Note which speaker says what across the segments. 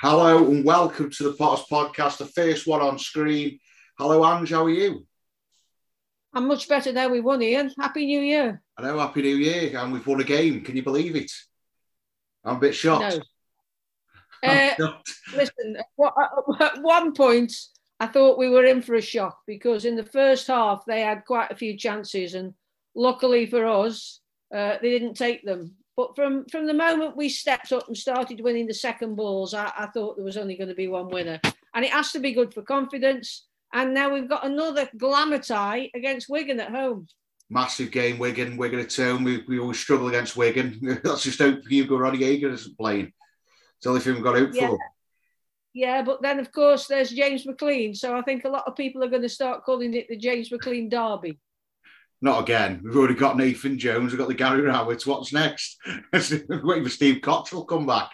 Speaker 1: Hello and welcome to the Potters Podcast, the first one on screen. Hello, Ange, how are you?
Speaker 2: I'm much better now we won, Ian. Happy New Year.
Speaker 1: I know, Happy New Year, and we've won a game. Can you believe it? I'm a bit shocked.
Speaker 2: No. Uh, listen, at one point, I thought we were in for a shock because in the first half, they had quite a few chances, and luckily for us, uh, they didn't take them. But from, from the moment we stepped up and started winning the second balls, I, I thought there was only going to be one winner. And it has to be good for confidence. And now we've got another glamour tie against Wigan at home.
Speaker 1: Massive game, Wigan. Wigan at home. We, we always struggle against Wigan. That's just hope Hugo Rodallega isn't playing. It's the only thing we've got hope
Speaker 2: yeah.
Speaker 1: for.
Speaker 2: Yeah, but then of course there's James McClean. So I think a lot of people are going to start calling it the James McClean Derby.
Speaker 1: Not again. We've already got Nathan Jones. We've got the Gary Rowett's. What's next? Waiting for Steve Cotterill come back.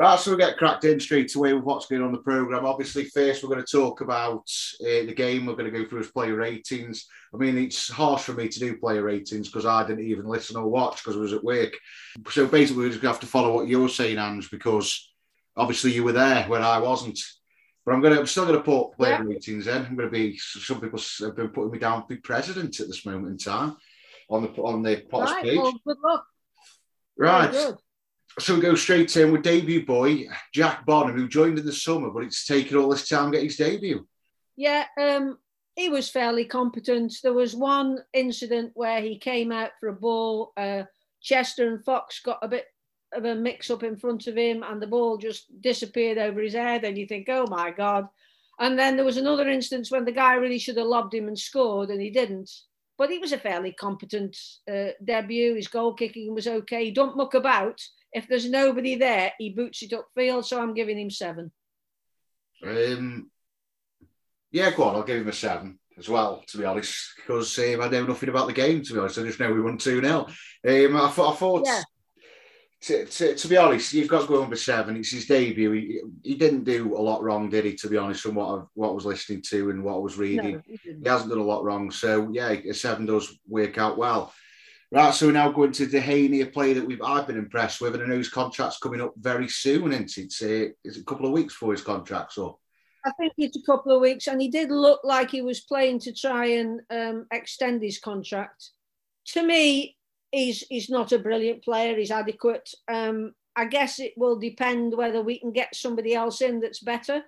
Speaker 1: Right, so we'll get cracked in straight away with what's going on the programme. Obviously, first we're going to talk about uh, the game. We're going to go through his player ratings. I mean, it's harsh for me to do player ratings because I didn't even listen or watch because I was at work. So basically, we're just going to have to follow what you're saying, Ange, because obviously you were there when I wasn't. But I'm going to, I'm still going to put player yeah. ratings in. I'm going to be. Some people have been putting me down to be president at this moment in time on the on the Potters
Speaker 2: right,
Speaker 1: page.
Speaker 2: Well, good luck.
Speaker 1: Right. So we go straight in with debut boy Jack Bonham, who joined in the summer, but it's taken all this time to get his debut.
Speaker 2: Yeah, um, he was fairly competent. There was one incident where he came out for a ball. Uh, Chester and Fox got a bit of a mix up in front of him and the ball just disappeared over his head and you think oh my god. And then there was another instance when the guy really should have lobbed him and scored and he didn't. But he was a fairly competent uh, debut. His goal kicking was okay. He don't muck about. If there's nobody there he boots it upfield so i'm giving him seven.
Speaker 1: Um yeah go on. I'll give him a seven as well, to be honest, because um, I know nothing about the game. To be honest, I just know we won two 0 um, I thought, I thought yeah to, to, to, be honest, you've got to go number seven. It's his debut. He, he didn't do a lot wrong, did he? To be honest, from what I, what I was listening to and what I was reading, no, he, he, hasn't done a lot wrong. So yeah, a seven does work out well. Right, so we're now going to Duhaney, a player that we've I've been impressed with, and I know his contract's coming up very soon, isn't it? It's, uh, it's a couple of weeks before his contract's up.
Speaker 2: I think it's a couple of weeks, and he did look like he was playing to try and um, extend his contract. To me, he's he's not a brilliant player. He's adequate. Um, I guess it will depend whether we can get somebody else in that's better,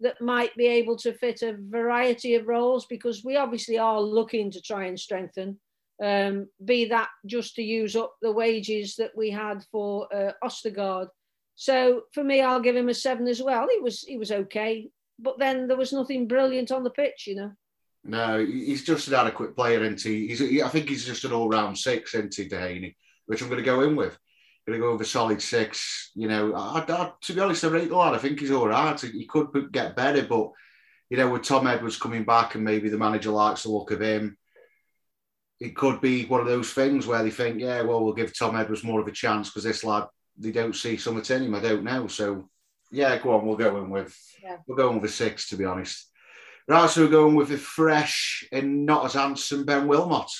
Speaker 2: that might be able to fit a variety of roles. Because we obviously are looking to try and strengthen. Um, be that just to use up the wages that we had for uh, Ostigard. So for me, I'll give him a seven as well. He was he was okay, but then there was nothing brilliant on the pitch, you know.
Speaker 1: No, he's just an adequate player, and he? He's, I think he's just an all-round six, isn't he, Duhaney? Which I'm going to go in with. I'm going to go with a solid six. You know, I, I, to be honest, I rate the lad. I think he's all right. He could get better, but you know, with Tom Edwards coming back and maybe the manager likes the look of him, it could be one of those things where they think, yeah, well, we'll give Tom Edwards more of a chance because this lad, they don't see something in him. I don't know. So, yeah, go on. We'll go in with, yeah. we'll go in with a six, to be honest. Right, so we're going with a fresh and not as handsome Ben Wilmot.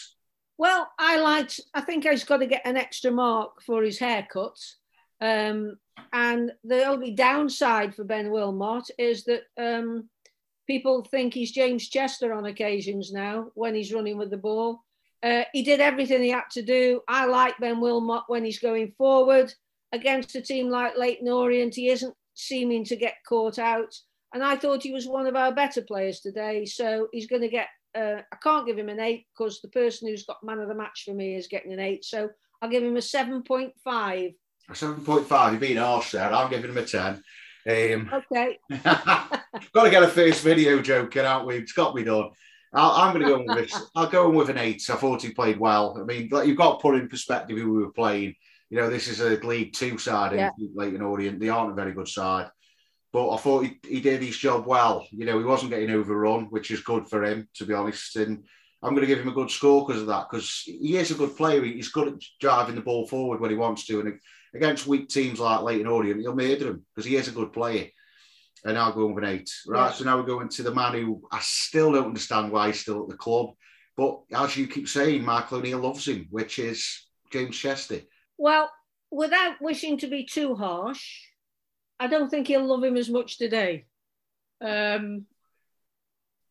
Speaker 2: Well, I liked, I think he's got to get an extra mark for his haircut. Um, and the only downside for Ben Wilmot is that um, people think he's James Chester on occasions now when he's running with the ball. Uh, he did everything he had to do. I like Ben Wilmot when he's going forward against a team like Leyton Orient. He isn't seeming to get caught out. And I thought he was one of our better players today. So he's going to get, uh, I can't give him an eight because the person who's got man of the match for me is getting an eight. So I'll give him a 7.5.
Speaker 1: A 7.5, you've been harsh there. I'm giving him a 10. Um,
Speaker 2: okay.
Speaker 1: got to get a first video joke out. we? It's got to be done. i am going to go with. I'll go in with an eight. I thought he played well. I mean, like, you've got to put in perspective who we were playing. You know, this is a League Two side yeah. Leyton Orient. They aren't a very good side. But I thought he, he did his job well. You know, he wasn't getting overrun, which is good for him, to be honest. And I'm going to give him a good score because of that, because he is a good player. He's good at driving the ball forward when he wants to. And against weak teams like Leyton Orient, he'll murder him because he is a good player. And I'll go with an eight. Right. Yeah. So now we're going to the man who I still don't understand why he's still at the club. But as you keep saying, Michael O'Neill loves him, which is James Chester.
Speaker 2: Well, without wishing to be too harsh, I don't think he'll love him as much today. Um,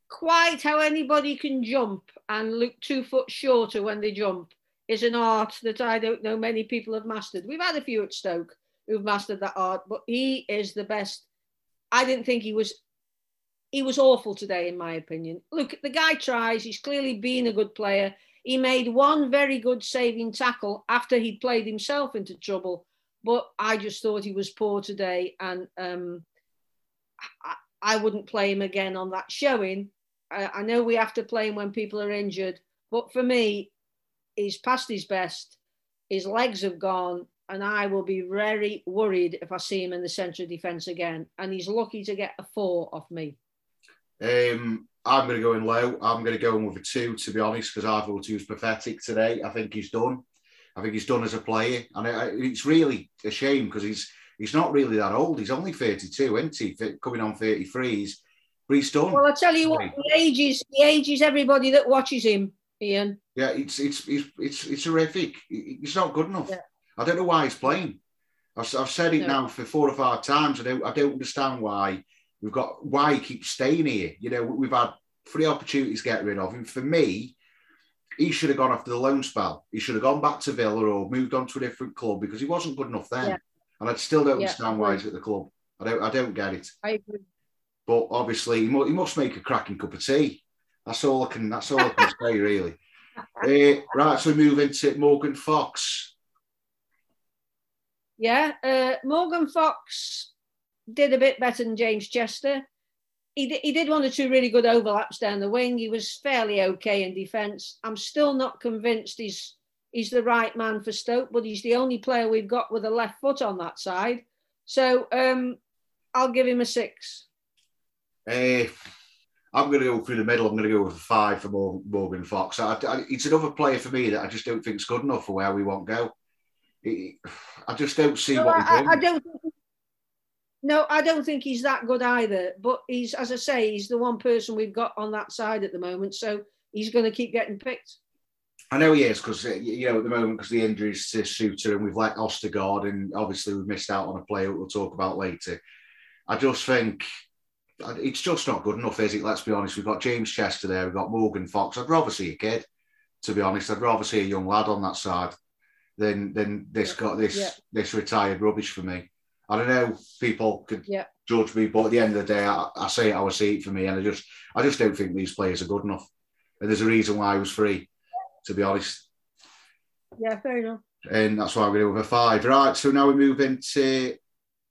Speaker 2: quite how anybody can jump and look two foot shorter when they jump is an art that I don't know many people have mastered. We've had a few at Stoke who've mastered that art, but he is the best. I didn't think he was he was awful today, in my opinion. Look, the guy tries, he's clearly been a good player. He made one very good saving tackle after he'd played himself into trouble, but I just thought he was poor today, and um, I, I, wouldn't play him again on that showing. I, I know we have to play him when people are injured, but for me, he's past his best. His legs have gone, and I will be very worried if I see him in the centre of defence again. And he's lucky to get a four off me.
Speaker 1: Um, I'm going to go in low. I'm going to go in with a two, to be honest, because I thought he was pathetic today. I think he's done. I think he's done as a player, and it's really a shame because he's he's not really that old. He's only 32, isn't he? Coming on 33. He's, but he's done.
Speaker 2: Well, I tell you what, he ages he ages everybody that watches him, Ian.
Speaker 1: Yeah, it's it's it's it's, it's horrific. He's not good enough. Yeah. I don't know why he's playing. I've, I've said it no. now for four or five times. I don't I don't understand why We've got why he keeps staying here. You know, we've had three opportunities to get rid of him. For me, he should have gone after the loan spell. He should have gone back to Villa or moved on to a different club because he wasn't good enough then. Yeah. And I still don't yeah. understand why he's at the club. I don't. I don't get it.
Speaker 2: I agree.
Speaker 1: But obviously, he must, he must make a cracking cup of tea. That's all I can. That's all I can say, really. Uh, right, so we move into Morgan Fox.
Speaker 2: Yeah, uh, Morgan Fox did a bit better than James Chester. He, d- he did one or two really good overlaps down the wing. He was fairly okay in defence. I'm still not convinced he's he's the right man for Stoke, but he's the only player we've got with a left foot on that side. So um, I'll give him a six.
Speaker 1: Uh, I'm going to go through the middle. I'm going to go with a five for Morgan Fox. I, I, it's another player for me that I just don't think is good enough for where we want to go. I just don't see no, what I,
Speaker 2: I, don't think no, I don't think he's that good either. But he's, as I say, he's the one person we've got on that side at the moment. So he's going to keep getting picked.
Speaker 1: I know he is because you know at the moment because the injuries to Souttar and we've let Ostigard and obviously we've missed out on a player we'll talk about later. I just think it's just not good enough, is it? Let's be honest. We've got James Chester there, we've got Morgan Fox. I'd rather see a kid, to be honest. I'd rather see a young lad on that side than than this got this yeah. this retired rubbish for me. I don't know. People could yeah. judge me, but at the end of the day, I, I say it how I see it for me, and I just, I just don't think these players are good enough. And there's a reason why I was free, to be honest.
Speaker 2: Yeah, fair enough.
Speaker 1: And that's why we're with a five. Right, so now we move into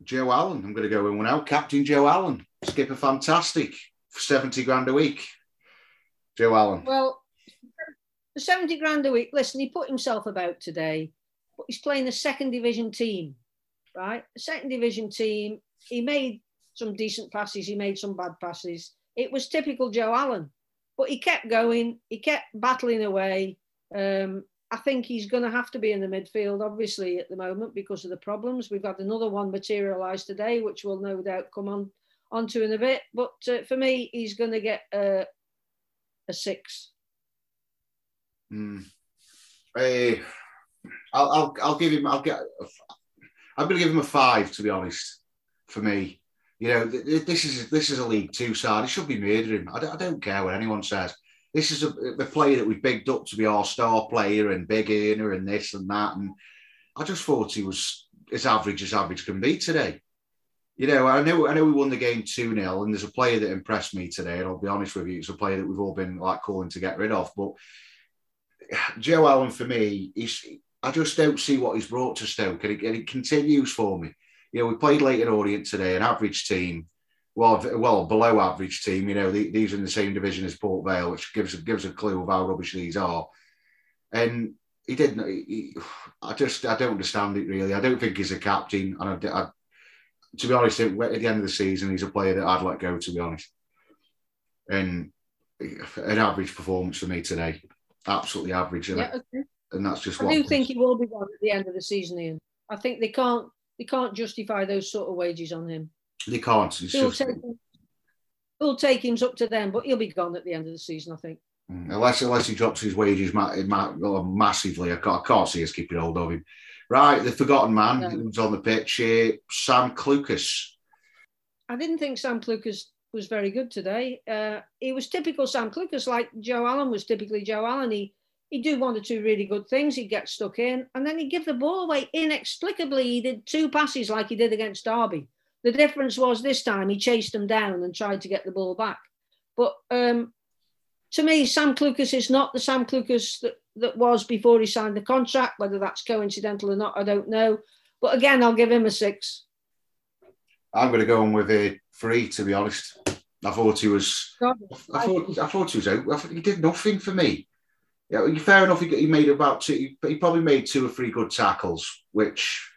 Speaker 1: Joe Allen. I'm going to go in one out. Captain Joe Allen, skipper fantastic for 70 grand a week. Joe Allen.
Speaker 2: Well, for 70 grand a week, listen, he put himself about today, but he's playing a second division team right? Second division team. He made some decent passes, he made some bad passes. It was typical Joe Allen, but he kept going, he kept battling away. Um, I think he's going to have to be in the midfield, obviously, at the moment because of the problems. We've got another one materialise today, which we'll no doubt come on onto in a bit. But uh, for me, he's going to get a, a six.
Speaker 1: Mm. Hey, I'll, I'll, I'll give him. I'll get. I'm going to give him a five, to be honest. For me, you know, this is this is a League Two side. He should be murdering. I don't, I don't care what anyone says. This is a, a player that we bigged up to be our star player and big earner and this and that. And I just thought he was as average as average can be today. You know, I know I know we won the game 2 0, and there's a player that impressed me today, and I'll be honest with you, it's a player that we've all been like calling to get rid of. But Joe Allen, for me, he's I just don't see what he's brought to Stoke, and it, and it continues for me. You know, we played Leyton Orient today, an average team, well, well, below average team. You know, the, these are in the same division as Port Vale, which gives gives a clue of how rubbish these are. And he didn't. He, I just I don't understand it really. I don't think he's a captain, and I, I, to be honest, at the end of the season, he's a player that I'd let go. To be honest, and an average performance for me today, absolutely average. Yeah, okay and that's just.
Speaker 2: I do think he will be gone at the end of the season, Ian. I think they can't they can't justify those sort of wages on him.
Speaker 1: They can't. It's will just...
Speaker 2: take, will take him up to them, but he'll be gone at the end of the season, I think.
Speaker 1: Mm, unless unless he drops his wages ma- ma- massively, I can't, I can't see us keeping hold of him. Right, the forgotten man who's on the pitch, uh, Sam Clucas.
Speaker 2: I didn't think Sam Clucas was very good today. Uh, he was typical Sam Clucas, like Joe Allen was typically Joe Allen. He he'd do one or two really good things. He'd get stuck in, and then he'd give the ball away inexplicably. He did two passes like he did against Derby. The difference was this time he chased them down and tried to get the ball back. But um, to me, Sam Clucas is not the Sam Clucas that, that was before he signed the contract. Whether that's coincidental or not, I don't know. But again, I'll give him a six.
Speaker 1: I'm going to go on with a three, to be honest. I thought he was. God, I thought I thought he was out. I thought he did nothing for me. Yeah, fair enough. He, made about two. He probably made two or three good tackles, which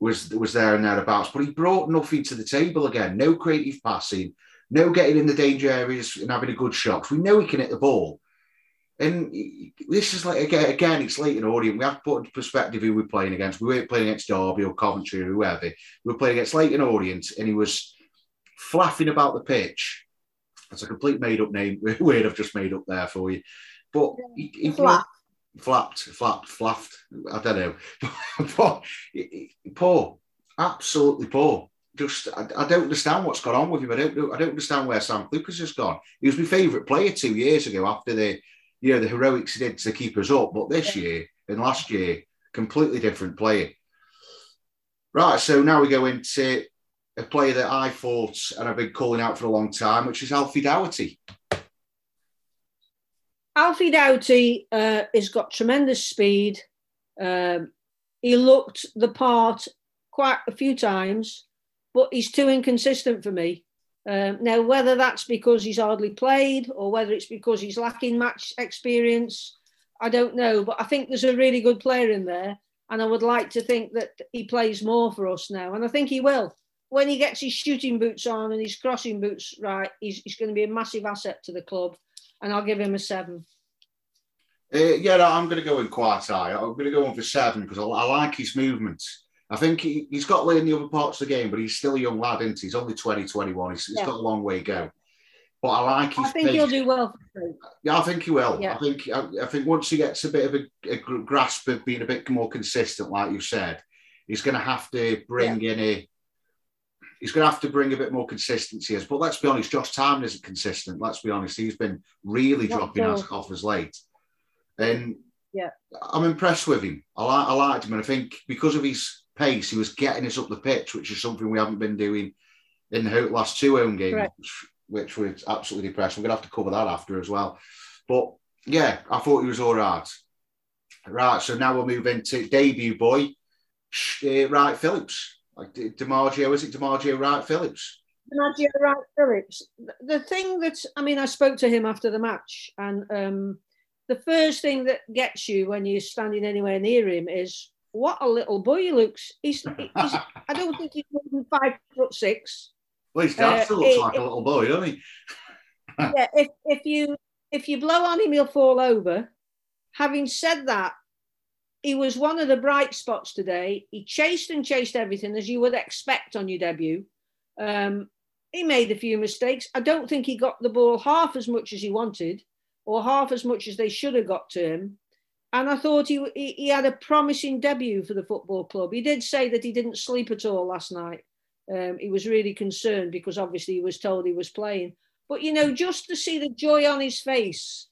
Speaker 1: was was there and thereabouts. But he brought nothing to the table again. No creative passing no getting in the danger areas and having a good shot. We know he can hit the ball. And this is like again, again, it's Leyton Orient. We have to put into perspective who we're playing against. We weren't playing against Derby or Coventry or whoever. We were playing against Leyton Orient, and he was flapping about the pitch. That's a complete made-up name. Weird, I've just made up there for you. But he, he flapped, flapped, flapped, flapped. I don't know. but poor, absolutely poor just I, I, don't understand what's gone on with him. I don't I don't understand where Sam Clucas has gone. He was my favourite player two years ago after the you know the heroics he did to keep us up, but this yeah. year and last year, completely different player. Right, so now we go into a player that I thought and I've been calling out for a long time, which is Alfie Doughty.
Speaker 2: Alfie Doughty uh, has got tremendous speed. Um, he looked the part quite a few times but he's too inconsistent for me. Um, now, whether that's because he's hardly played or whether it's because he's lacking match experience, I don't know. But I think there's a really good player in there, and I would like to think that he plays more for us now, and I think he will. When he gets his shooting boots on and his crossing boots right, he's, he's going to be a massive asset to the club, and I'll give him a seven.
Speaker 1: Uh, yeah, I'm going to go in quite high. I'm going to go in for seven because I, I like his movements. I think he, has got lay in the other parts of the game, but he's still a young lad, isn't he? He's only 20, 21. He's, he's yeah. got a long way to go. But I like his
Speaker 2: I think pace. he'll do well.
Speaker 1: Yeah, I think he will. Yeah. I think I, I, think once he gets a bit of a, a, grasp of being a bit more consistent, like you said, he's going to have to bring yeah. in a. He's going to have to bring a bit more consistency. As But let's be honest, Josh Tymon isn't consistent. Let's be honest, he's been really Not dropping us off as late, and
Speaker 2: yeah,
Speaker 1: I'm impressed with him. I like I liked him, and I think because of his pace, he was getting us up the pitch, which is something we haven't been doing in the last two home games, which, which was absolutely depressed. We're going to have to cover that after as well. But yeah, I thought he was all right. Right, so now we'll move into debut boy, uh, Wright Phillips. Like D'Margio, is it D'Margio Wright Phillips?
Speaker 2: D'Margio Wright Phillips. The thing that, I mean, I spoke to him after the match, and um, the first thing that gets you when you're standing anywhere near him is what a little boy he looks. He's, he's I don't think he's more than five foot six.
Speaker 1: Well, he uh, still looks like a little boy, doesn't he?
Speaker 2: yeah, if, if you if you blow on him, he'll fall over. Having said that, he was one of the bright spots today. He chased and chased everything as you would expect on your debut. Um, he made a few mistakes. I don't think he got the ball half as much as he wanted, or half as much as they should have got to him and I thought he, he, he had a promising debut for the football club. He did say that he didn't sleep at all last night. Um, he was really concerned because obviously he was told he was playing. But you know, just to see the joy on his face,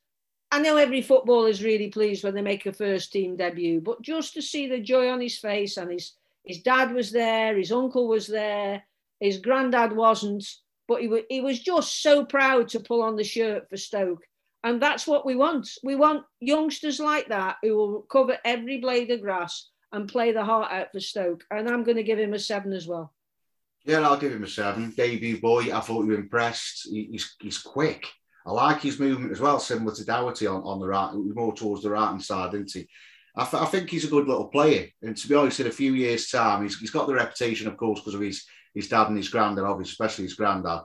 Speaker 2: I know every footballer is really pleased when they make a first team debut, but just to see the joy on his face and his his dad was there, his uncle was there, his granddad wasn't, but he, he was just so proud to pull on the shirt for Stoke. And that's what we want. We want youngsters like that who will cover every blade of grass and play the heart out for Stoke. And I'm going to give him a seven as well.
Speaker 1: Yeah, I'll give him a seven. Debut boy, I thought you were impressed. he's, he's quick. I like his movement as well, similar to Doughty on, on the right, more towards the right hand side, isn't he? I, I, think he's a good little player. And to be honest, in a few years' time, he's, he's got the reputation, of course, because of his, his dad and his granddad, obviously, especially his granddad.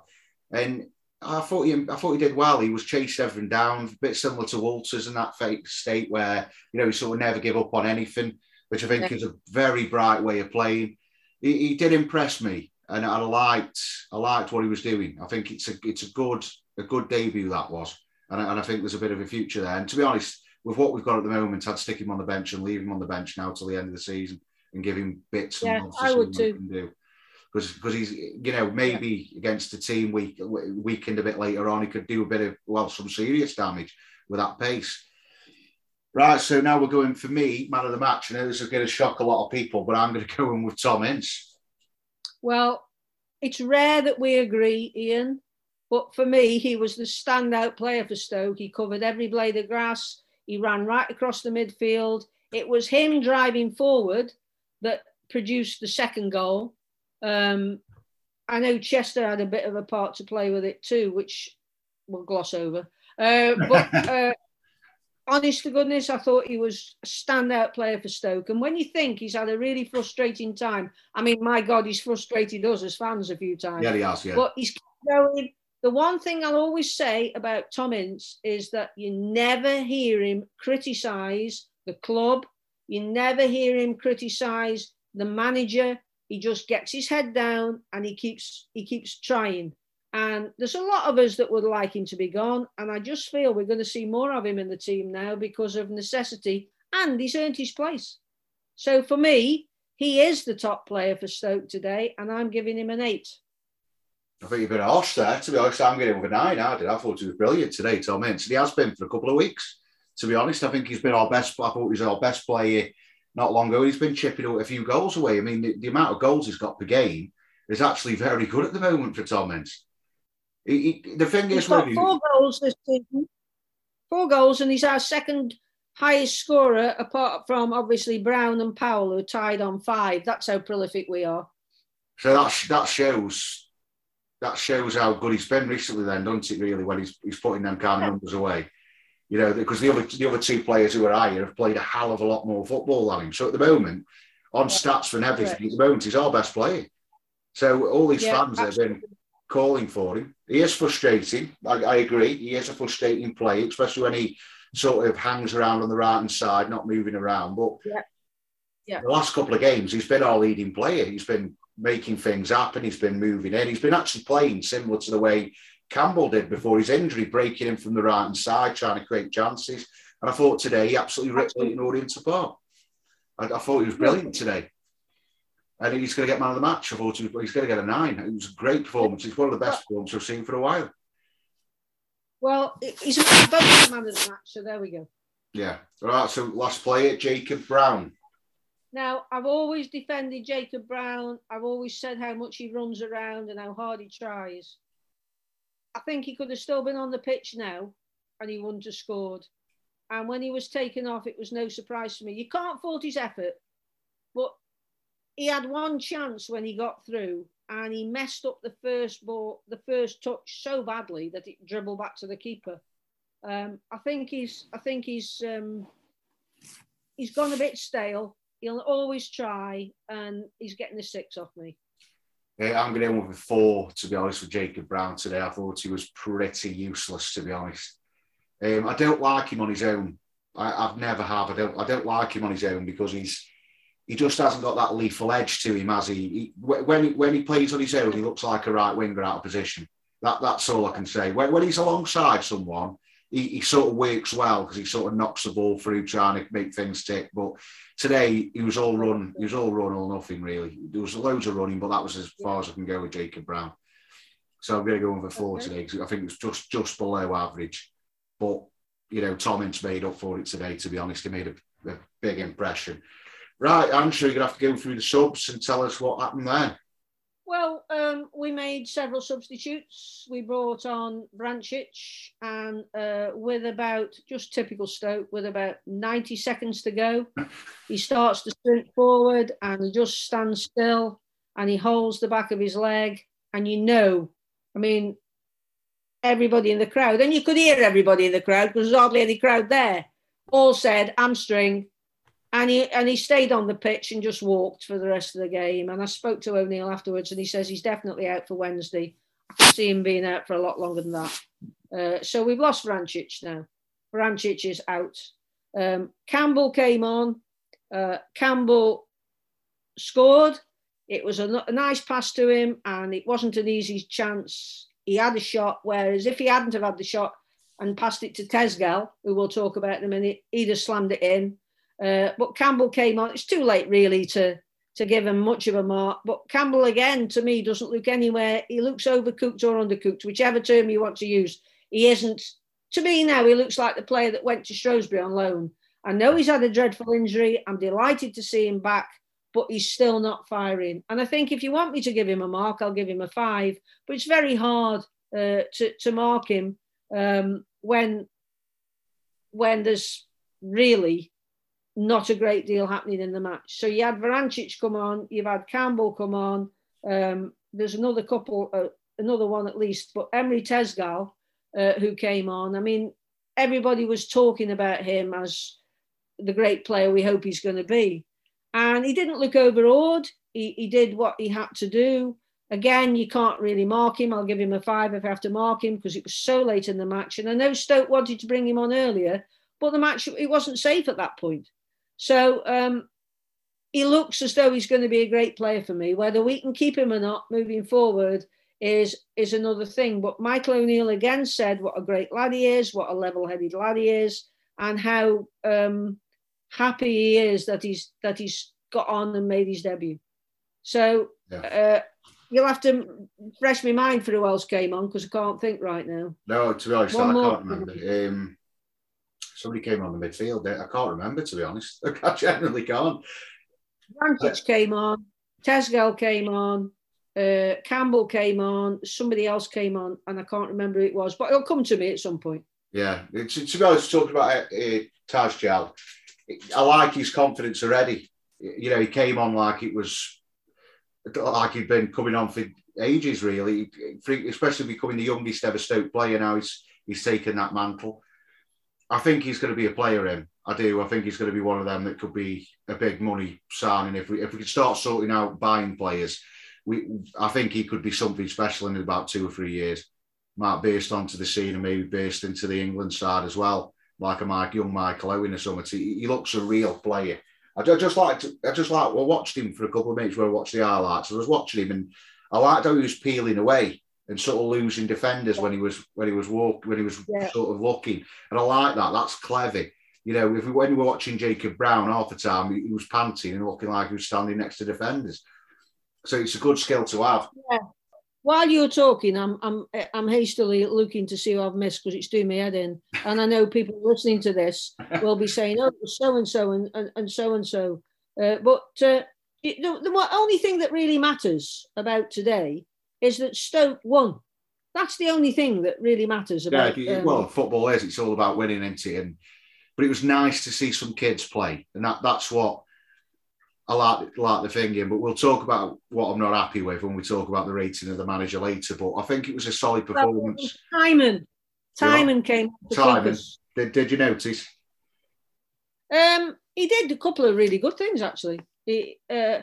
Speaker 1: And I thought he, I thought he did well. He was chased everything down, a bit similar to Walters in that fake state where you know he sort of never give up on anything, which I think yeah. is a very bright way of playing. He, he, did impress me, and I liked, I liked what he was doing. I think it's a, it's a good, a good debut that was, and I, and I think there's a bit of a future there. And to be honest, with what we've got at the moment, I'd stick him on the bench and leave him on the bench now till the end of the season. and give him bits
Speaker 2: yeah,
Speaker 1: and
Speaker 2: I would too.
Speaker 1: Because because he's you know maybe yeah. against a team weak weakened a bit later on, he could do a bit of well some serious damage with that pace. Right, so now we're going for me, man of the match. I know this is going to shock a lot of people, but I'm going to go in with Tom Ince.
Speaker 2: Well, it's rare that we agree, Ian, but for me, he was the standout player for Stoke. He covered every blade of grass. He ran right across the midfield. It was him driving forward that produced the second goal. Um, I know Chester had a bit of a part to play with it too, which we'll gloss over. Uh, but uh, honest to goodness, I thought he was a standout player for Stoke. And when you think he's had a really frustrating time, I mean, my God, he's frustrated us as fans a few times.
Speaker 1: Yeah, he has, yeah.
Speaker 2: But he's going. The one thing I'll always say about Tom Ince is that you never hear him criticise the club. You never hear him criticise the manager. He just gets his head down and he keeps he keeps trying. And there's a lot of us that would like him to be gone. And I just feel we're going to see more of him in the team now because of necessity. And he's earned his place. So for me, he is the top player for Stoke today. And I'm giving him an eight.
Speaker 1: I think you've been a harsh there. To be honest, I'm getting with a nine. I did. I thought he was brilliant today, Tom Ince. And he has been for a couple of weeks. To be honest, I think he's been our best. I thought he was our best player not long ago. He's been chipping out a few goals away. I mean, the, the amount of goals he's got per game is actually very good at the moment for Tom Ince. He, he, the thing
Speaker 2: he's
Speaker 1: is,
Speaker 2: got four goals this season, four goals, and he's our second highest scorer, apart from obviously Brown and Powell, who are tied on five. That's how prolific we are.
Speaker 1: So that that shows that shows how good he's been recently. Then, doesn't it? Really, when he's he's putting them kind of numbers away. You know, because the other the other two players who are higher have played a hell of a lot more football than him. So at the moment, on stats and everything, at the moment he's our best player. So all these yeah, fans absolutely. have been calling for him. He is frustrating. I, I, agree. He is a frustrating player, especially when he sort of hangs around on the right hand side, not moving around. But
Speaker 2: yeah. Yeah.
Speaker 1: the last couple of games, he's been our leading player. He's been making things happen. He's been moving in. He's been actually playing similar to the way Campbell did before his injury, breaking in from the right hand side, trying to create chances. And I thought today he absolutely ripped Leyton Orient apart. I, I thought he was brilliant today and he's going to get man of the match. I thought he's going to get a nine. It was a great performance. It's one of the best performances I've seen for a while.
Speaker 2: Well, he's both man of the match, so there we go.
Speaker 1: Yeah. All right. So last player, Jacob Brown.
Speaker 2: Now, I've always defended Jacob Brown. I've always said how much he runs around and how hard he tries. I think he could have still been on the pitch now and he wouldn't have scored. And when he was taken off, it was no surprise to me. You can't fault his effort, but he had one chance when he got through and he messed up the first ball, the first touch so badly that it dribbled back to the keeper. Um, I think he's, I think he's, um, he's gone a bit stale. He'll always try, and he's getting the six off me.
Speaker 1: Yeah, I'm going to with a four, to be honest, with Jacob Brown today. I thought he was pretty useless, to be honest. Um, I don't like him on his own. I, have never have. I don't. I don't like him on his own because he's he just hasn't got that lethal edge to him, has he? he when he, when he plays on his own, he looks like a right winger out of position. That that's all I can say. When, when he's alongside someone, he, he sort of works well because he sort of knocks the ball through, trying to make things tick. But today he was all run, he was all run or nothing really. There was loads of running, but that was as far as I can go with Jacob Brown. So I'm going to go a four okay. today because I think it was just just below average. But you know, Tom Ince made up for it today. To be honest, he made a, a big impression. Right, I'm sure you're going to have to go through the subs and tell us what happened there.
Speaker 2: Well, um, we made several substitutes. We brought on Vrancic, and uh, with about just typical Stoke, with about 90 seconds to go, he starts to sprint forward and he just stands still and he holds the back of his leg. And you know, I mean, everybody in the crowd, and you could hear everybody in the crowd because there's hardly any crowd there, all said hamstring, and he and he stayed on the pitch and just walked for the rest of the game. And I spoke to O'Neill afterwards, and he says he's definitely out for Wednesday. I can see him being out for a lot longer than that. Uh, so we've lost Vrancic now. Vrancic is out. Um, Campbell came on. Uh, Campbell scored. It was a, a nice pass to him, and it wasn't an easy chance. He had a shot, whereas if he hadn't have had the shot and passed it to Tezgel, who we'll talk about in a minute, he'd have slammed it in. Uh, but Campbell came on. It's too late, really, to to give him much of a mark. But Campbell again, to me, doesn't look anywhere. He looks overcooked or undercooked, whichever term you want to use. He isn't. To me now, he looks like the player that went to Shrewsbury on loan. I know he's had a dreadful injury. I'm delighted to see him back, but he's still not firing. And I think if you want me to give him a mark, I'll give him a five. But it's very hard uh, to to mark him um, when when there's really not a great deal happening in the match. So you had Vrancic come on, you've had Campbell come on. Um, there's another couple, uh, another one at least, but Emre Tezgel, uh, who came on. I mean, everybody was talking about him as the great player we hope he's going to be. And he didn't look overawed. He, he did what he had to do. Again, you can't really mark him. I'll give him a five if I have to mark him because it was so late in the match. And I know Stoke wanted to bring him on earlier, but the match it wasn't safe at that point. So um, he looks as though he's going to be a great player for me. Whether we can keep him or not moving forward is is another thing. But Michael O'Neill again said what a great lad he is, what a level-headed lad he is, and how um, happy he is that he's that he's got on and made his debut. So yeah. uh, you'll have to fresh my mind for who else came on because I can't think right now.
Speaker 1: No, to be honest, One I more. can't remember. Um, somebody came on the midfield. I can't remember to be honest. I generally can't.
Speaker 2: Vrancic uh, came on. Tezgel came on. Uh, Campbell came on. Somebody else came on, and I can't remember who it was. But it'll come to me at some point.
Speaker 1: Yeah, to, to be honest, talking about uh, Tezgel, I like his confidence already. You know, he came on like it was like he'd been coming on for ages, really. Especially becoming the youngest ever Stoke player. Now he's he's taken that mantle. I think he's going to be a player in. I do. I think he's going to be one of them that could be a big money signing if we if we could start sorting out buying players. We I think he could be something special in about two or three years. Might burst onto the scene and maybe burst into the England side as well, like a Mike, young Michael Owen or something. He, he looks a real player. I just like I just like well, watched him for a couple of minutes where I watched the highlights. I was watching him and I liked how he was peeling away and sort of losing defenders when he was when he was walk when he was yeah. sort of looking. And I like that. That's clever. You know, if we, when we were watching Jacob Brown half the time, he, he, was panting and looking like he was standing next to defenders. So it's a good skill to have.
Speaker 2: Yeah. While you're talking, I'm I'm I'm hastily looking to see who I've missed because it's doing my head in. And I know people listening to this will be saying, "Oh, so and so and and so and so." Uh, but uh, the, the only thing that really matters about today is that Stoke won. That's the only thing that really matters about.
Speaker 1: Yeah, um, well, football is. It's all about winning, isn't it? And but it was nice to see some kids play, and that that's what I like like the thinking. But we'll talk about what I'm not happy with when we talk about the rating of the manager later. But I think it was a solid performance.
Speaker 2: Tymon, Tymon came.
Speaker 1: Tymon, did, did you notice?
Speaker 2: Um, he did a couple of really good things actually. He, uh,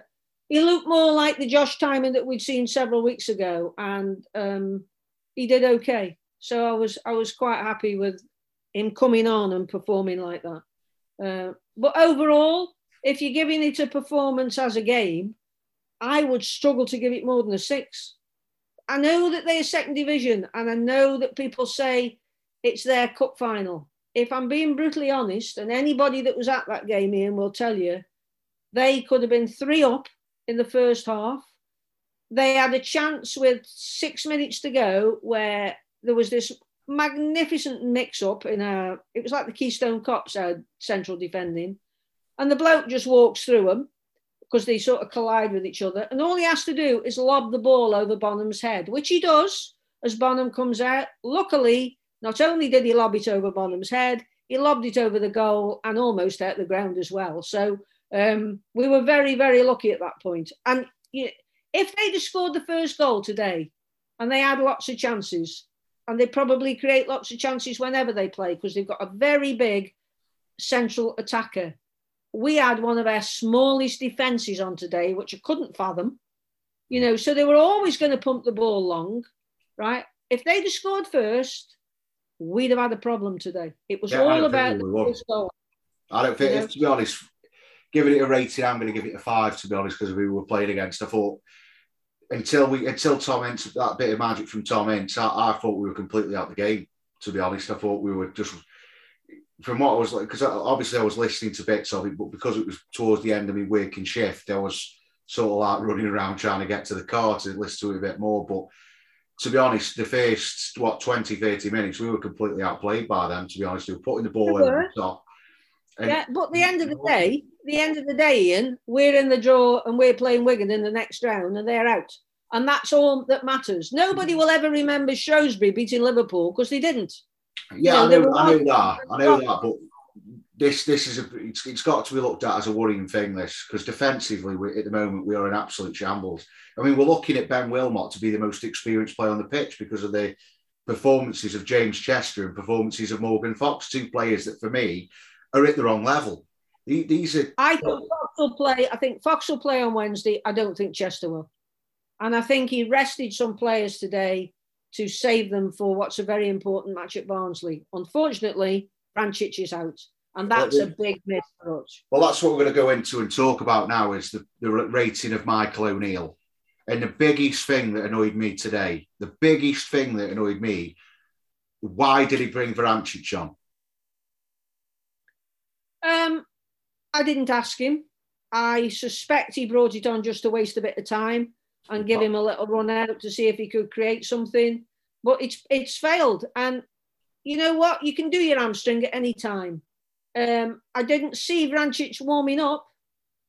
Speaker 2: he looked more like the Josh Tymon that we'd seen several weeks ago, and um, he did okay. So I was I was quite happy with him coming on and performing like that. Uh, but overall, if you're giving it a performance as a game, I would struggle to give it more than a six. I know that they're second division, and I know that people say it's their cup final. If I'm being brutally honest, and anybody that was at that game, Ian, will tell you, they could have been three up in the first half. They had a chance with six minutes to go where there was this magnificent mix up in a, it was like the Keystone Cops had central defending. And the bloke just walks through them because they sort of collide with each other. And all he has to do is lob the ball over Bonham's head, which he does as Bonham comes out. Luckily, not only did he lob it over Bonham's head, he lobbed it over the goal and almost out the ground as well. So um, we were very, very lucky at that point. And if they'd have scored the first goal today and they had lots of chances, and they probably create lots of chances whenever they play because they've got a very big central attacker. We had one of our smallest defences on today, which I couldn't fathom. You know, so they were always going to pump the ball long, right? If they'd have scored first, we'd have had a problem today. It was yeah, all about the first goal.
Speaker 1: I don't think, you know? to be honest, giving it a rating, I'm going to give it a five to be honest because we were playing against. I thought until we until Tom Ince that bit of magic from Tom Ince, I, I thought we were completely out of the game. To be honest, I thought we were just from what I was like because obviously I was listening to bits of it, but because it was towards the end of my working shift, I was sort of like running around trying to get to the car to listen to it a bit more. But to be honest, the first, what, 20, 30 minutes, we were completely outplayed by them, to be honest. We were putting the ball over the top.
Speaker 2: Yeah, but the end of the day, the end of the day, Ian, we're in the draw and we're playing Wigan in the next round and they're out. And that's all that matters. Nobody will ever remember Shrewsbury beating Liverpool because they didn't.
Speaker 1: Yeah, you know, I, know, I know that. I know that. But this this is a it's, it's got to be looked at as a worrying thing. This because defensively, we, at the moment, we are in absolute shambles. I mean, we're looking at Ben Wilmot to be the most experienced player on the pitch because of the performances of James Chester and performances of Morgan Fox, two players that for me are at the wrong level. These are.
Speaker 2: I think Fox will play. I think Fox will play on Wednesday. I don't think Chester will, and I think he rested some players today to save them for what's a very important match at Barnsley. Unfortunately, Vrancic is out. And that's a big miss for us.
Speaker 1: Well, that's what we're going to go into and talk about now is the, the rating of Michael O'Neill. And the biggest thing that annoyed me today, the biggest thing that annoyed me, why did he bring Vrancic on?
Speaker 2: Um, I didn't ask him. I suspect he brought it on just to waste a bit of time and give him a little run out to see if he could create something. But it's it's failed. And you know what? You can do your hamstring at any time. Um, I didn't see Vrancic warming up.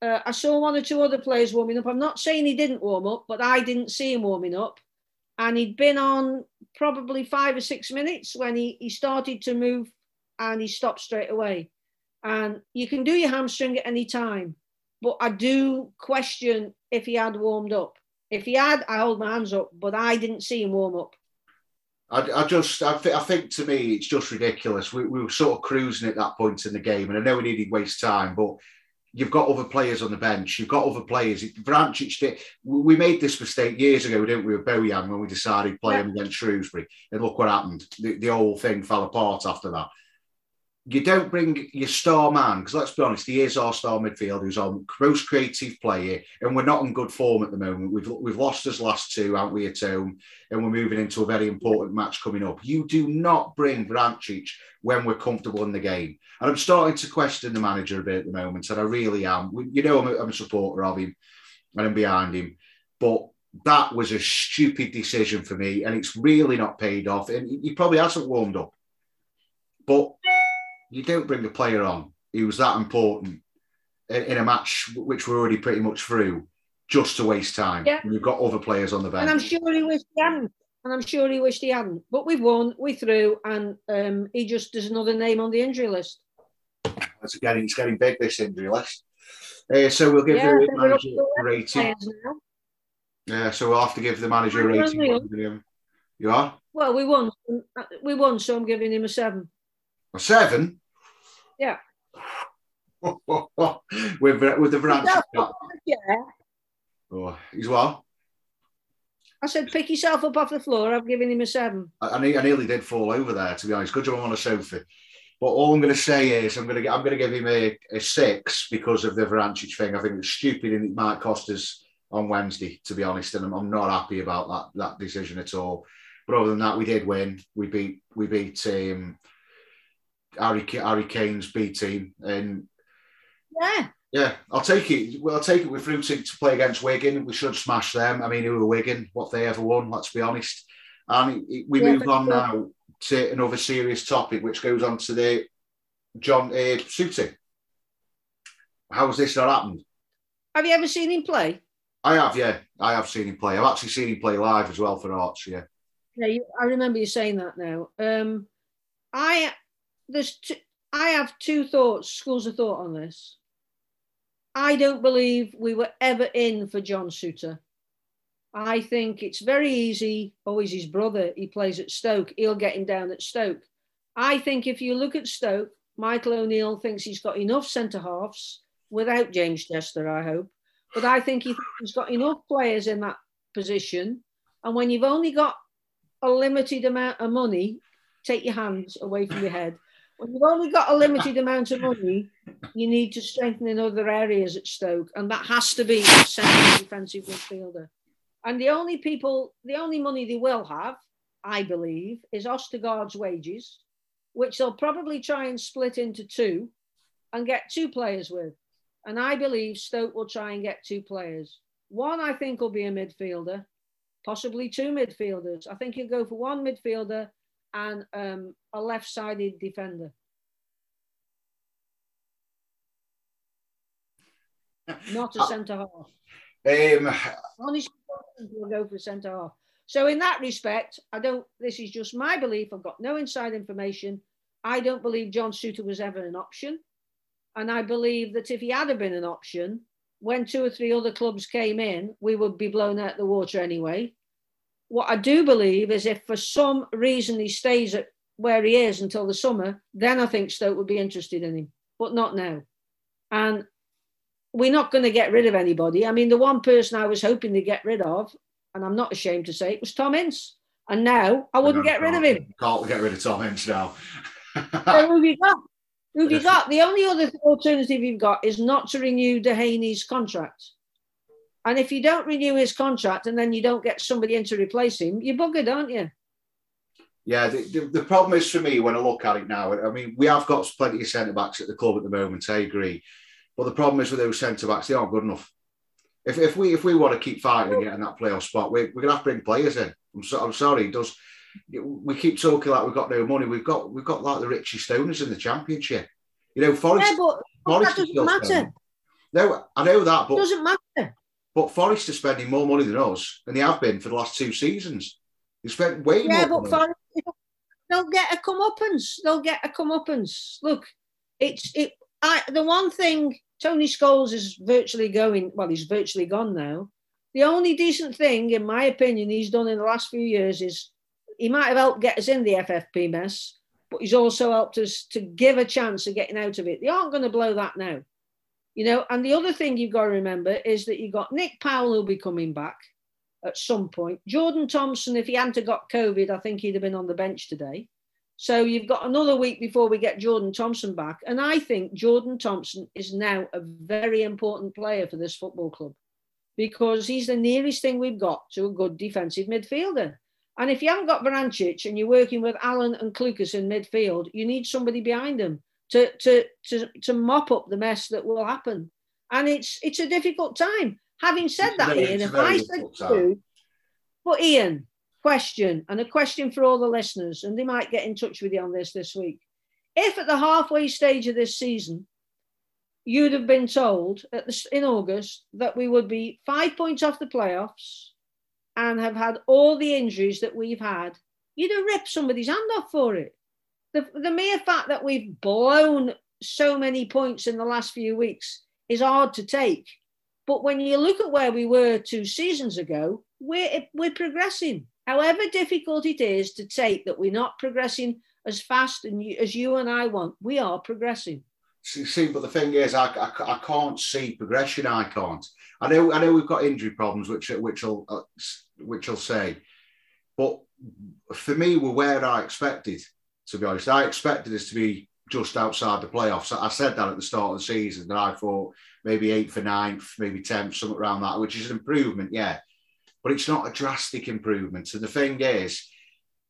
Speaker 2: Uh, I saw one or two other players warming up. I'm not saying he didn't warm up, but I didn't see him warming up. And he'd been on probably five or six minutes when he, he started to move and he stopped straight away. And you can do your hamstring at any time. But I do question if he had warmed up. If he had, I hold my hands up, but I didn't see him warm up.
Speaker 1: I, I just, I, th- I, think to me, it's just ridiculous. We, we, were sort of cruising at that point in the game, and I know we needed to waste time, but you've got other players on the bench. You've got other players. Vrancic did. We made this mistake years ago, didn't we, with Bojan when we decided to play him against Shrewsbury, and look what happened. The, the whole thing fell apart after that you don't bring your star man because let's be honest, he is our star midfielder who's our most creative player, and we're not in good form at the moment. We've we've lost his last two, aren't we, at home, and we're moving into a very important match coming up. You do not bring Vrancic when we're comfortable in the game, and I'm starting to question the manager a bit at the moment, and I really am. You know, I'm a, I'm a supporter of him, and I'm behind him, but that was a stupid decision for me, and it's really not paid off. And he probably hasn't warmed up, but you don't bring a player on who was that important in, in, a match which we're already pretty much through just to waste time. Yeah. We've got other players on the bench.
Speaker 2: And I'm sure he wished he hadn't. And I'm sure he wished he hadn't. But we've won, we threw, and um, he just is another name on the injury list.
Speaker 1: It's getting, it's getting big, this injury list. Uh, so we'll give yeah, the manager a rating. Yeah, so we'll have to give the manager a rating. You are?
Speaker 2: Well, we won. We won, so I'm giving him a seven.
Speaker 1: A seven?
Speaker 2: Yeah.
Speaker 1: with with the Vrancic. Yeah. Oh, he's what?
Speaker 2: I said, pick yourself up off the floor. I've given him a seven.
Speaker 1: I, I, I nearly did fall over there, to be honest. Good job I'm on a sofa. But all I'm going to say is I'm going to I'm going to give him a, a six because of the Vrancic thing. I think it's stupid and it might cost us on Wednesday, to be honest. And I'm, I'm, not happy about that that decision at all. But other than that, we did win. We beat we beat um, Harry, Harry Kane's B team, and
Speaker 2: yeah,
Speaker 1: yeah, I'll take it. Well, I'll take it with Fruiting to play against Wigan. We should smash them. I mean, who are Wigan? What they ever won? Let's be honest. And we yeah, move on sure. now to another serious topic, which goes on to the John uh, Souttar. How has this not happened?
Speaker 2: Have you ever seen him play?
Speaker 1: I have, yeah. I have seen him play. I've actually seen him play live as well for Hearts, yeah.
Speaker 2: Yeah, I remember you saying that now. Um, I there's two, I have two thoughts, schools of thought on this. I don't believe we were ever in for John Souttar. I think it's very easy. Oh, he's his brother. He plays at Stoke. He'll get him down at Stoke. I think if you look at Stoke, Michael O'Neill thinks he's got enough centre halves without James Chester, I hope. But I think he's got enough players in that position. And when you've only got a limited amount of money, take your hands away from your head. When you've only got a limited amount of money, you need to strengthen in other areas at Stoke, and that has to be a central defensive midfielder. And the only people, the only money they will have, I believe, is Ostigard's wages, which they'll probably try and split into two and get two players with. And I believe Stoke will try and get two players. One, I think, will be a midfielder, possibly two midfielders. I think he'll go for one midfielder and um, a left-sided defender. Not a centre half.
Speaker 1: Um,
Speaker 2: Honestly, we'll go for centre half. So in that respect, I don't. This is just my belief. I've got no inside information. I don't believe John Souttar was ever an option, and I believe that if he had been an option, when two or three other clubs came in, we would be blown out the water anyway. What I do believe is if for some reason he stays at where he is until the summer, then I think Stoke would be interested in him, but not now. And we're not going to get rid of anybody. I mean, the one person I was hoping to get rid of, and I'm not ashamed to say it, was Tom Ince. And now I wouldn't get rid of him.
Speaker 1: Can't get rid of Tom Ince now.
Speaker 2: so who have you got? Who have you got? The only other alternative you've got is not to renew Duhaney's contract. And if you don't renew his contract and then you don't get somebody in to replace him, you're buggered, aren't you?
Speaker 1: Yeah, the, the, the, problem is for me when I look at it now, I mean, we have got plenty of centre backs at the club at the moment, I agree. But the problem is with those centre backs, they aren't good enough. If, if we if we want to keep fighting and getting that playoff spot, we, we're gonna have to bring players in. I'm, so, I'm sorry, does we keep talking like we've got no money. We've got we've got like the Richie Stoners in the championship. You know, Forest.
Speaker 2: Yeah, but Forest that doesn't matter. Spending.
Speaker 1: No, I know that, but
Speaker 2: it doesn't matter.
Speaker 1: But Forest are spending more money than us, and they have been for the last two seasons. They spent way
Speaker 2: yeah,
Speaker 1: more.
Speaker 2: Yeah, but Forest, they'll get a comeuppance. They'll get a comeuppance. Look, it's it. I the one thing Tony Scholes is virtually going. Well, he's virtually gone now. The only decent thing, in my opinion, he's done in the last few years is he might have helped get us in the FFP mess, but he's also helped us to give a chance of getting out of it. They aren't going to blow that now. You know, and the other thing you've got to remember is that you've got Nick Powell who'll be coming back at some point. Jordan Thompson, if he hadn't got COVID, I think he'd have been on the bench today. So you've got another week before we get Jordan Thompson back. And I think Jordan Thompson is now a very important player for this football club because he's the nearest thing we've got to a good defensive midfielder. And if you haven't got Vrancic and you're working with Allen and Clucas in midfield, you need somebody behind them to, to, to, to mop up the mess that will happen. And it's it's a difficult time. Having said it's that, very, Ian, if I said to, but Ian, question, and a question for all the listeners, and they might get in touch with you on this this week. If at the halfway stage of this season, you'd have been told the, in August that we would be five points off the playoffs and have had all the injuries that we've had, you'd have ripped somebody's hand off for it the, the mere fact that we've blown so many points in the last few weeks is hard to take. But when you look at where we were two seasons ago, we're, we're progressing. However difficult it is to take that we're not progressing as fast and you, as you and I want, we are progressing.
Speaker 1: See, but the thing is, I, I, I, can't see progression. I can't. I know, I know, we've got injury problems, which which will uh, which will say, but for me, we're where I expected to be honest. I expected us to be just outside the playoffs. I said that at the start of the season that I thought maybe eighth or ninth, maybe tenth, something around that, which is an improvement, yeah. But it's not a drastic improvement. And the thing is,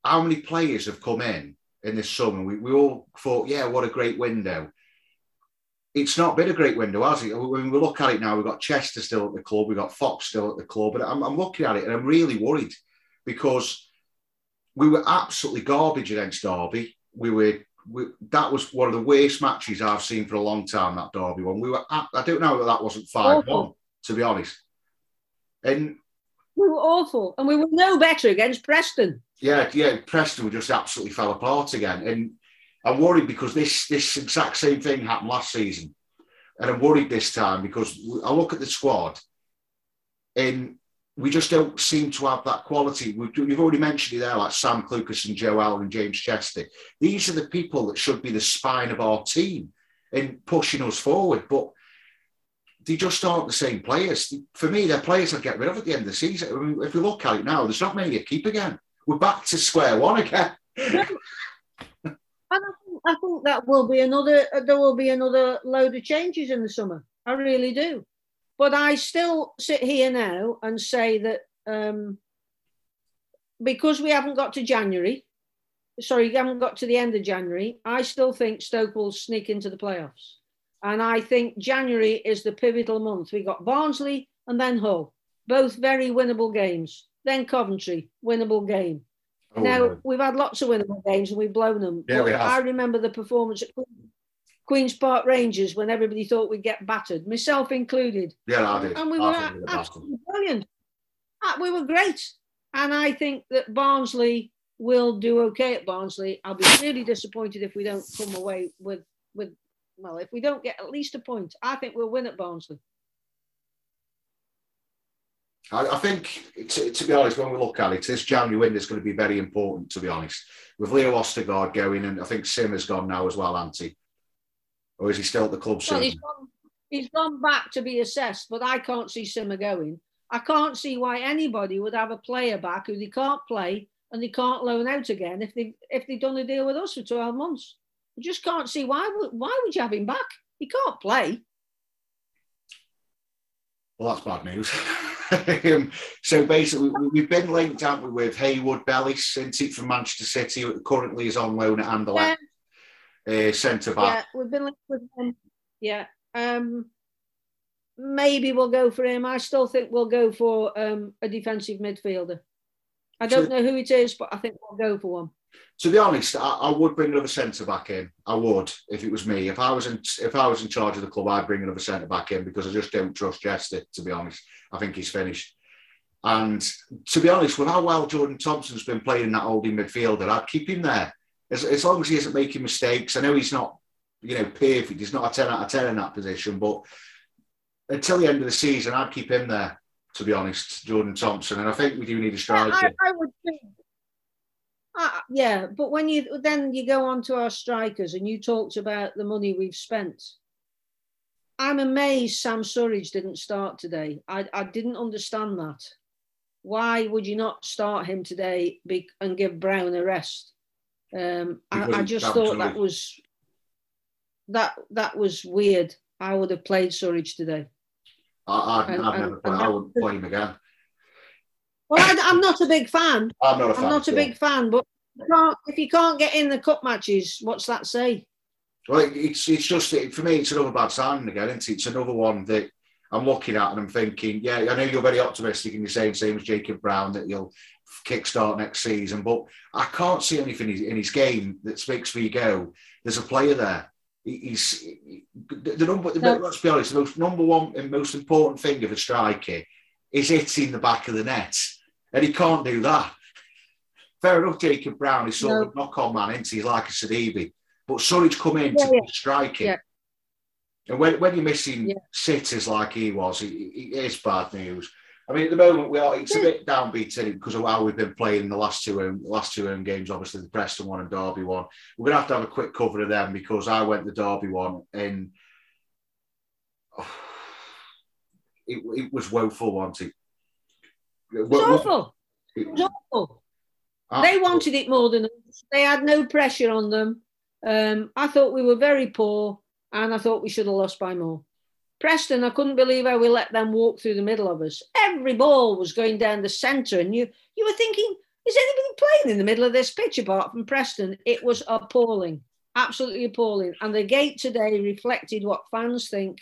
Speaker 1: how many players have come in in this summer? We, we all thought, yeah, what a great window. It's not been a great window, has it? When we look at it now, we've got Chester still at the club, we've got Fox still at the club, and I'm, I'm looking at it and I'm really worried because we were absolutely garbage against Derby. We were we, that was one of the worst matches I've seen for a long time. That Derby one. We were. I don't know that that wasn't five one. To be honest, and
Speaker 2: we were awful, and we were no better against Preston.
Speaker 1: Yeah, yeah. Preston just absolutely fell apart again, and I'm worried because this this exact same thing happened last season, and I'm worried this time because I look at the squad, and we just don't seem to have that quality. We've, you've already mentioned it there, like Sam Clucas and Joe Allen and James Chester. These are the people that should be the spine of our team in pushing us forward, but they just aren't the same players. For me, they're players I'd get rid of at the end of the season. I mean, if we look at it now, there's not many to keep again. We're back to square one again.
Speaker 2: and I think, I think that will be another. There will be another load of changes in the summer. I really do. But I still sit here now and say that um, because we haven't got to January, sorry, we haven't got to the end of January, I still think Stoke will sneak into the playoffs. And I think January is the pivotal month. We got Barnsley and then Hull. both very winnable games. Then Coventry, winnable game.
Speaker 1: Oh,
Speaker 2: now
Speaker 1: no.
Speaker 2: we've had lots of winnable games and we've blown them.
Speaker 1: Yeah, we have.
Speaker 2: I remember the performance at Queens Park Rangers when everybody thought we'd get battered, myself included.
Speaker 1: yeah, I did.
Speaker 2: And we
Speaker 1: I
Speaker 2: were
Speaker 1: thought we were bad.
Speaker 2: absolutely brilliant. Uh, We were great. And I think that Barnsley will do okay at Barnsley. I'll be really disappointed if we don't come away with, with well, if we don't get at least a point. I think we'll win at Barnsley.
Speaker 1: I, I think, to, to be honest, when we look at it, this January window is going to be very important, to be honest. With Leo Ostigard going, and I think Sim has gone now as well, Auntie. Or is he still at the club
Speaker 2: Well, he's gone, he's gone back to be assessed, but I can't see Simmer going. I can't see why anybody would have a player back who they can't play and they can't loan out again if they if they've done a deal with us for 12 months. I just can't see why would why would you have him back? He can't play.
Speaker 1: Well, that's bad news. um, so basically, we- we've been linked, haven't we, with Harwood-Bellis, isn't it, from Manchester City, currently is on loan at Anderlecht, uh, centre
Speaker 2: Yeah,
Speaker 1: back.
Speaker 2: we've been linked with him. Yeah. Um maybe we'll go for him. I still think we'll go for um a defensive midfielder. I don't know who it is, but I think we'll go for one.
Speaker 1: To be honest, I, I would bring another centre back in. I would, if it was me. If I was in, if I was in charge of the club, I'd bring another centre back in because I just don't trust Chester. To be honest, I think he's finished. And to be honest, with how well Jordan Thompson's been playing in that holding midfielder, I'd keep him there as, as long as he isn't making mistakes. I know he's not, you know, perfect. He's not a ten out of ten in that position, but until the end of the season, I'd keep him there. To be honest, Jordan Thompson, and I think we do need a
Speaker 2: Yeah,
Speaker 1: striker.
Speaker 2: I, I would think. Uh, yeah, but when you then you go on to our strikers and you talked about the money we've spent. I'm amazed Sam Surridge didn't start today. I, I didn't understand that. Why would you not start him today and give Brown a rest? Um, I, I just thought that was that that was weird. I would have played Surridge today.
Speaker 1: I, I'd,
Speaker 2: And-
Speaker 1: I'd
Speaker 2: and-
Speaker 1: never play.
Speaker 2: and
Speaker 1: I wouldn't play him again.
Speaker 2: Well, I, I'm not a big fan.
Speaker 1: I'm not a fan.
Speaker 2: I'm not a big fan, but if you can't get in the cup matches, what's that say?
Speaker 1: Well, it- it's it's just it, for me. It's another bad sign again. Isn't it? It's another one that I'm looking at and I'm thinking, yeah, I know you're very optimistic and you're saying same as Jacob Brown that you'll kickstart next season, but I can't see anything in his, game that makes me go. There's a player there. He's he- the, number.
Speaker 2: No.
Speaker 1: Let's be honest. The most number one and most important thing of a striker is hitting the back of the net, and he can't do that. Fair enough, Jacob Brown is sort
Speaker 2: No.
Speaker 1: of knock-on man, isn't he? He's like a Sadibi. But Surridge come in
Speaker 2: Yeah,
Speaker 1: to
Speaker 2: yeah.
Speaker 1: striking.
Speaker 2: Yeah.
Speaker 1: And when, when you're missing
Speaker 2: Yeah.
Speaker 1: sitters like he was, it, it is bad news. I mean, at the moment we are it's a bit downbeat it, because of how we've been playing the last two home, last two home games. Obviously, the Preston one and Derby one. We're gonna have to have a quick cover of them because I went the Derby one and it, it was woeful, wasn't it?
Speaker 2: It was awful. It was awful. They wanted it more than us. They had no pressure on them. Um, I thought we were very poor, and I thought we should have lost by more. Preston, I couldn't believe how we let them walk through the middle of us. Every ball was going down the centre, and you you were thinking, is anybody playing in the middle of this pitch apart from Preston? It was appalling, absolutely appalling. And the gate today reflected what fans think.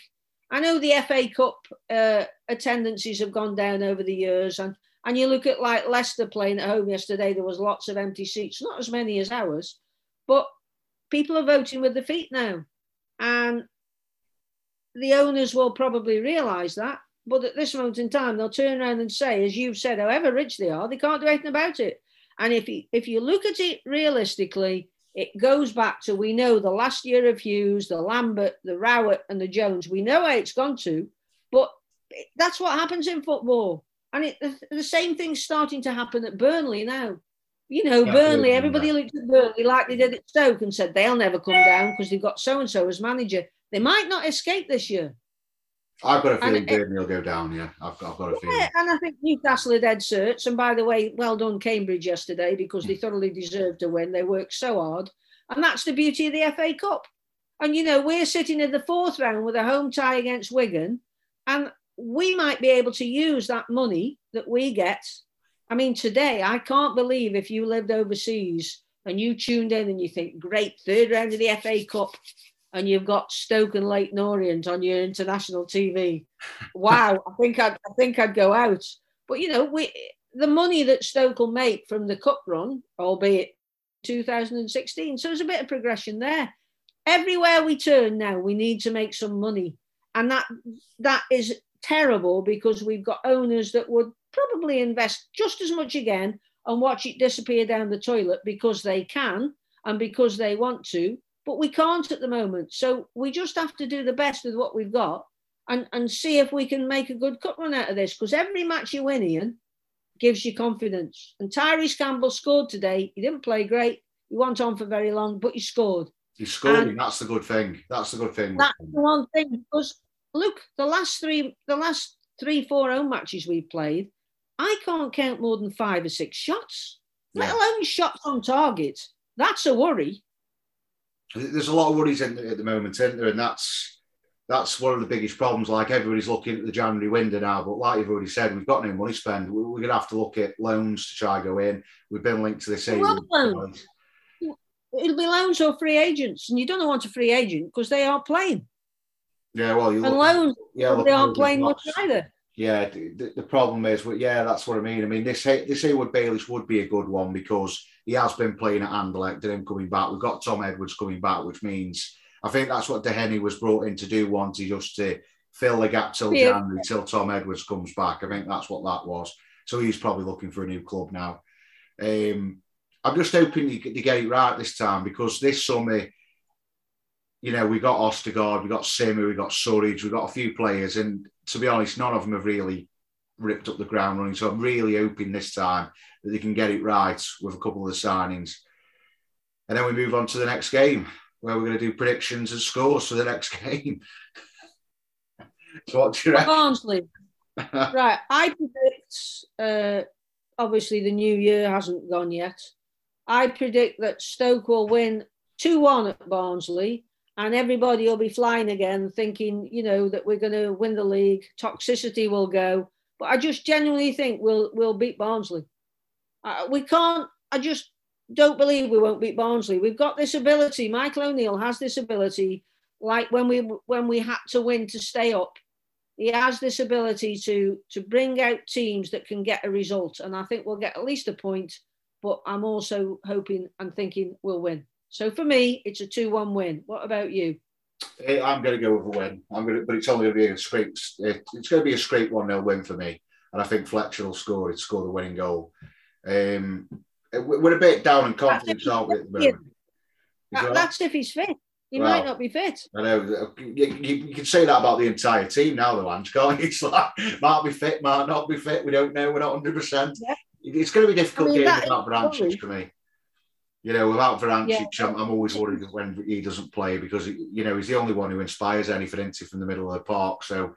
Speaker 2: I know the FA Cup uh, attendances have gone down over the years, and and you look at like Leicester playing at home yesterday, there was lots of empty seats, not as many as ours, but people are voting with their feet now. And the owners will probably realise that. But at this moment in time, they'll turn around and say, as you've said, however rich they are, they can't do anything about it. And if you, if you look at it realistically, it goes back to we know the last year of Hughes, the Lambert, the Rowett, and the Jones. We know where it's gone to, but that's what happens in football. And it, the, the same thing's starting to happen at Burnley now. You know,
Speaker 1: Yeah,
Speaker 2: Burnley, everybody looked at Burnley like they did at Stoke and said they'll never come down because they've got so and so as manager. They might not escape this year.
Speaker 1: I've got a feeling Burnley will go down. Yeah, I've got, I've got a feeling.
Speaker 2: Yeah, and I think Newcastle are dead certs. And by the way, well done Cambridge yesterday because they hmm. thoroughly deserved to win. They worked so hard. And that's the beauty of the FA Cup. And you know, we're sitting in the fourth round with a home tie against Wigan, and we might be able to use that money that we get. I mean, today, I can't believe if you lived overseas and you tuned in and you think, great, third round of the FA Cup. And you've got Stoke and Leyton Orient on your international TV. Wow, I think I'd I think I'd go out. But you know, we the money that Stoke will make from the cup run, albeit 2016. So there's a bit of progression there. Everywhere we turn now, we need to make some money. And that that is terrible because we've got owners that would probably invest just as much again and watch it disappear down the toilet because they can and because they want to, but we can't at the moment. So we just have to do the best with what we've got and, and see if we can make a good cut run out of this. Because every match you win, Ian, gives you confidence. And Tyrese Campbell scored today. He didn't play great. He wasn't on for very long, but he scored.
Speaker 1: He scored. And that's the good thing. That's the good thing.
Speaker 2: That's the one thing. Because look, the last three, the last three, four home matches we've played, I can't count more than five or six shots, yeah. let alone shots on target. That's a worry.
Speaker 1: There's a lot of worries in, at the moment, isn't there? And that's that's one of the biggest problems. Like everybody's looking at the January window now, but like you've already said, we've got no money spend. We're, we're going to have to look at loans to try go in. We've been linked to this.
Speaker 2: Well, loans. It'll be loans or free agents, and you don't want a free agent because they aren't playing.
Speaker 1: Yeah, well, you
Speaker 2: and look, loans, yeah, they aren't playing much either.
Speaker 1: Yeah, the, the problem is, yeah, that's what I mean. I mean, this this Harwood-Bellis would be a good one because he has been playing at Anderlecht and him coming back. We've got Tom Edwards coming back, which means I think that's what Duhaney was brought in to do, wanted just to fill the gap till yeah. January, till Tom Edwards comes back. I think that's what that was. So he's probably looking for a new club now. Um, I'm just hoping you get, get it right this time because this summer, you know, we got Ostigard, we got Simmer, we got Surridge, we got a few players, and to be honest, none of them have really ripped up the ground running. So I'm really hoping this time that they can get it right with a couple of the signings. And then we move on to the next game where we're going to do predictions and scores for the next game. so what's your
Speaker 2: Barnsley. right, I predict. Uh, obviously, the new year hasn't gone yet. I predict that Stoke will win two one at Barnsley, and everybody will be flying again, thinking you know that we're going to win the league. Toxicity will go, but I just genuinely think we'll we'll beat Barnsley. Uh, we can't. I just don't believe we won't beat Barnsley. We've got this ability. Michael O'Neill has this ability. Like when we when we had to win to stay up, he has this ability to to bring out teams that can get a result. And I think we'll get at least a point. But I'm also hoping and thinking we'll win. So for me, it's a two-one win. What about you?
Speaker 1: Eh, I'm going to go with a win. I'm going to, but it's only going to be a straight. It's going to be a straight one 0 win for me, and I think Fletcher will score. It score the winning goal. Um, we're a bit down in confidence, aren't we? At the moment?
Speaker 2: That, that's if he's fit. He well, might not be fit.
Speaker 1: I know. You, you, can say that about the entire team now, the ones, can't you? It's like, might be fit, might not be fit. We don't know. We're not 100%. Yeah. It's going to be a difficult I mean, game without Vrancic for me. You know, without Vrancic, yeah. I'm, I'm, always worried when he doesn't play because, you know, he's the only one who inspires anything into from the middle of the park. So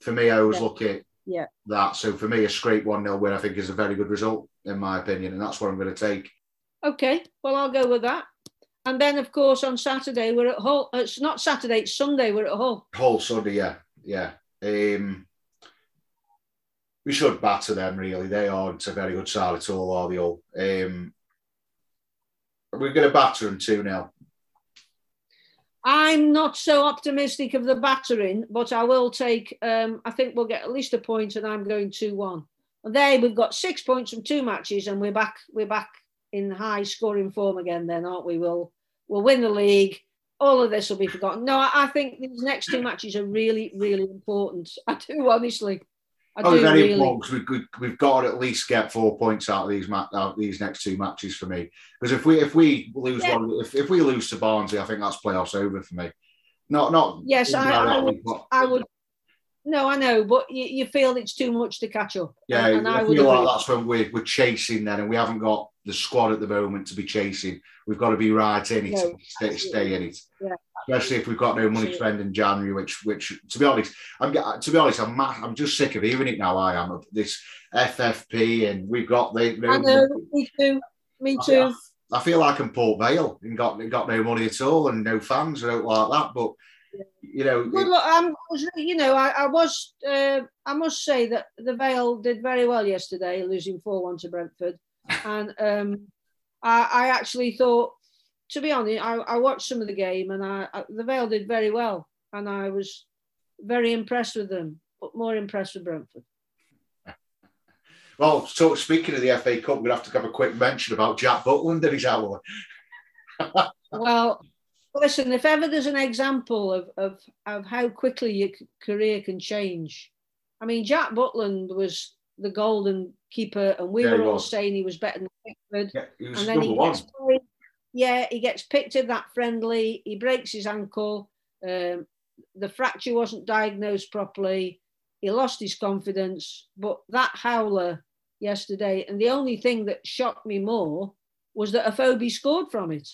Speaker 1: for me, I always yeah. look at
Speaker 2: yeah.
Speaker 1: that. So for me, a straight 1 0 win, I think, is a very good result, in my opinion. And that's what I'm going to take.
Speaker 2: Okay. Well, I'll go with that. And then, of course, on Saturday, we're at Hull. Uh, it's not Saturday, it's Sunday, we're at Hull.
Speaker 1: Hull Sunday, yeah. Yeah. Um, we should batter them, really. They aren't a very good side at all, are they all? Um, we're going to batter them 2 0.
Speaker 2: I'm not so optimistic of the battering, but I will take, um, I think we'll get at least a point and I'm going 2 1. And there we've got six points from two matches and we're back, we're back in high scoring form again then, aren't we? We'll, we'll win the league. All of this will be forgotten. No, I think these next two matches are really, really important. I do, honestly. I
Speaker 1: oh, very really. important because we, have got to at least get four points out of these out of these next two matches for me. Because if we if we lose yeah. one, if, if we lose to Barnsley, I think that's playoffs over for me. Not not.
Speaker 2: Yes, I, I, would, I would. No, I know, but you, you, feel it's too much to catch up.
Speaker 1: Yeah, and, and I, I feel like that's when we're, we're chasing then, and we haven't got the squad at the moment to be chasing. We've got to be right in it, no, stay, stay in it.
Speaker 2: Yeah
Speaker 1: especially if we've got no money to spend in January. Which, which, to be honest, I'm to be honest, I'm I'm just sick of hearing it now. I am of this FFP, and we've got the.
Speaker 2: I know, me too. Me too.
Speaker 1: I, I feel like I'm Port Vale and got got no money at all and no fans or like that. But you know,
Speaker 2: well, look, I'm, you know, I, I was, uh, I must say that the Vale did very well yesterday, losing four one to Brentford, and um, I, I actually thought to be honest, I, I watched some of the game and I, I, the Vale did very well, and I was very impressed with them, but more impressed with Brentford.
Speaker 1: Well, so speaking of the FA Cup, to have to have a quick mention about Jack Butland and his hour.
Speaker 2: well, listen, if ever there's an example of, of, of how quickly your career can change, I mean, Jack Butland was the golden keeper, and we yeah, were all was. saying he was better than Pickford.
Speaker 1: Yeah, and then he gets played,
Speaker 2: yeah, he gets picked in that friendly. He breaks his ankle. Um, the fracture wasn't diagnosed properly. He lost his confidence. But that howler yesterday, and the only thing that shocked me more was that a Afobe scored from it.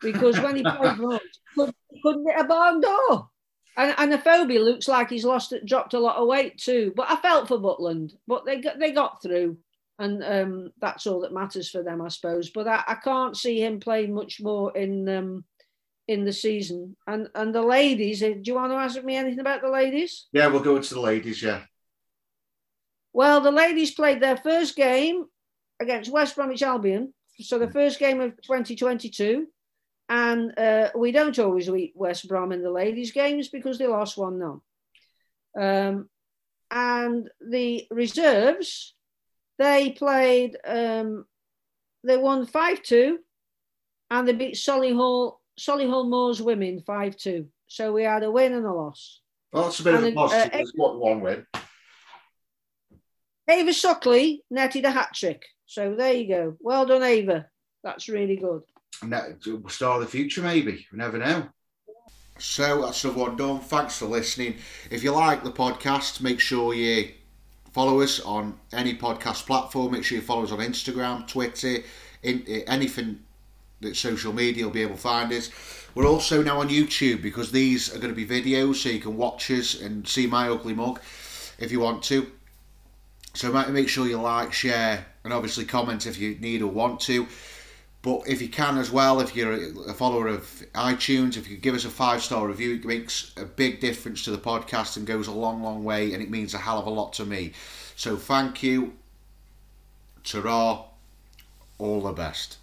Speaker 2: Because when he played for us, he couldn't hit a barn door. And, and Afobe looks like he's lost, dropped a lot of weight too. But I felt for Butland, but they got, they got through, and um, that's all that matters for them, I suppose. But I, I can't see him playing much more in um, in the season. And and the ladies, uh, do you want to ask me anything about the ladies?
Speaker 1: Yeah, we'll go into the ladies. Yeah.
Speaker 2: Well, the ladies played their first game against West Bromwich Albion. So the first game of 2022. And uh, we don't always beat West Brom in the ladies' games because they lost 1 0. Um, and the reserves, they played, um, they won 5 2 and they beat Solihull, Solihull Moors women 5 2. So we had a win and a loss.
Speaker 1: Well, that's a bit and of a positive. Uh, what one win.
Speaker 2: Ava Suckley netted a hat trick. So there you go. Well done, Ava. That's really good.
Speaker 1: Star of the future, maybe. We never know. So that's the one done. Thanks for listening. If you like the podcast, make sure you follow us on any podcast platform. Make sure you follow us on Instagram, Twitter, in, eh, anything that social media will be able to find us. We're also now on YouTube because these are going to be videos, so you can watch us and see my ugly mug if you want to. So make sure you like, share, and obviously comment if you need or want to. But if you can as well, if you're a follower of iTunes, if you give us a five star review, it makes a big difference to the podcast and goes a long, long way, and it means a hell of a lot to me. So thank you. Ta all the best.